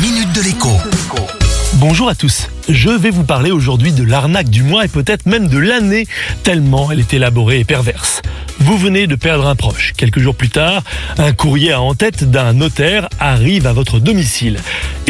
minute de l'écho. Bonjour à tous. Je vais vous parler aujourd'hui de l'arnaque du mois et peut-être même de l'année, tellement elle est élaborée et perverse. Vous venez de perdre un proche. Quelques jours plus tard, un courrier en tête d'un notaire arrive à votre domicile.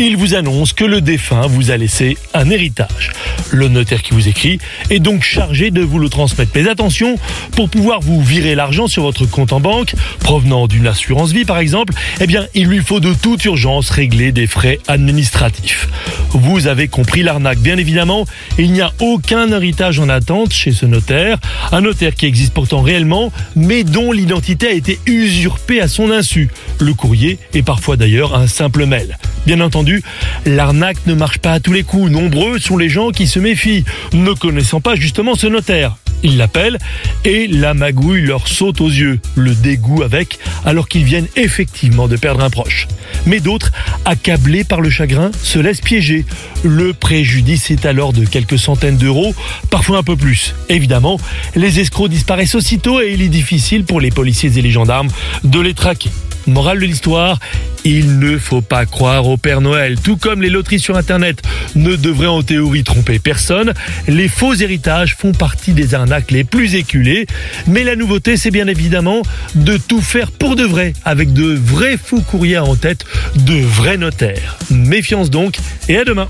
Il vous annonce que le défunt vous a laissé un héritage. Le notaire qui vous écrit est donc chargé de vous le transmettre. Mais attention, pour pouvoir vous virer l'argent sur votre compte en banque, provenant d'une assurance vie par exemple, eh bien, il lui faut de toute urgence régler des frais administratifs. Vous avez compris l'arnaque. Bien évidemment, il n'y a aucun héritage en attente chez ce notaire. Un notaire qui existe pourtant réellement, mais dont l'identité a été usurpée à son insu. Le courrier est parfois d'ailleurs un simple mail. Bien entendu, l'arnaque ne marche pas à tous les coups. Nombreux sont les gens qui se méfient, ne connaissant pas justement ce notaire. Ils l'appellent et la magouille leur saute aux yeux, le dégoût avec, alors qu'ils viennent effectivement de perdre un proche. Mais d'autres, accablés par le chagrin, se laissent piéger. Le préjudice est alors de quelques centaines d'euros, parfois un peu plus. Évidemment, les escrocs disparaissent aussitôt et il est difficile pour les policiers et les gendarmes de les traquer. Morale de l'histoire, il ne faut pas croire au Père Noël. Tout comme les loteries sur Internet ne devraient en théorie tromper personne, les faux héritages font partie des arnaques les plus éculées. Mais la nouveauté, c'est bien évidemment de tout faire pour de vrai, avec de vrais fous courriers en tête, de vrais notaires. Méfiance donc, et à demain.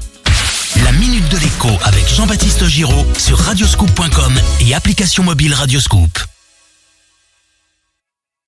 La minute de l'écho avec Jean-Baptiste Giraud sur radioscoop.com et application mobile Radioscoop.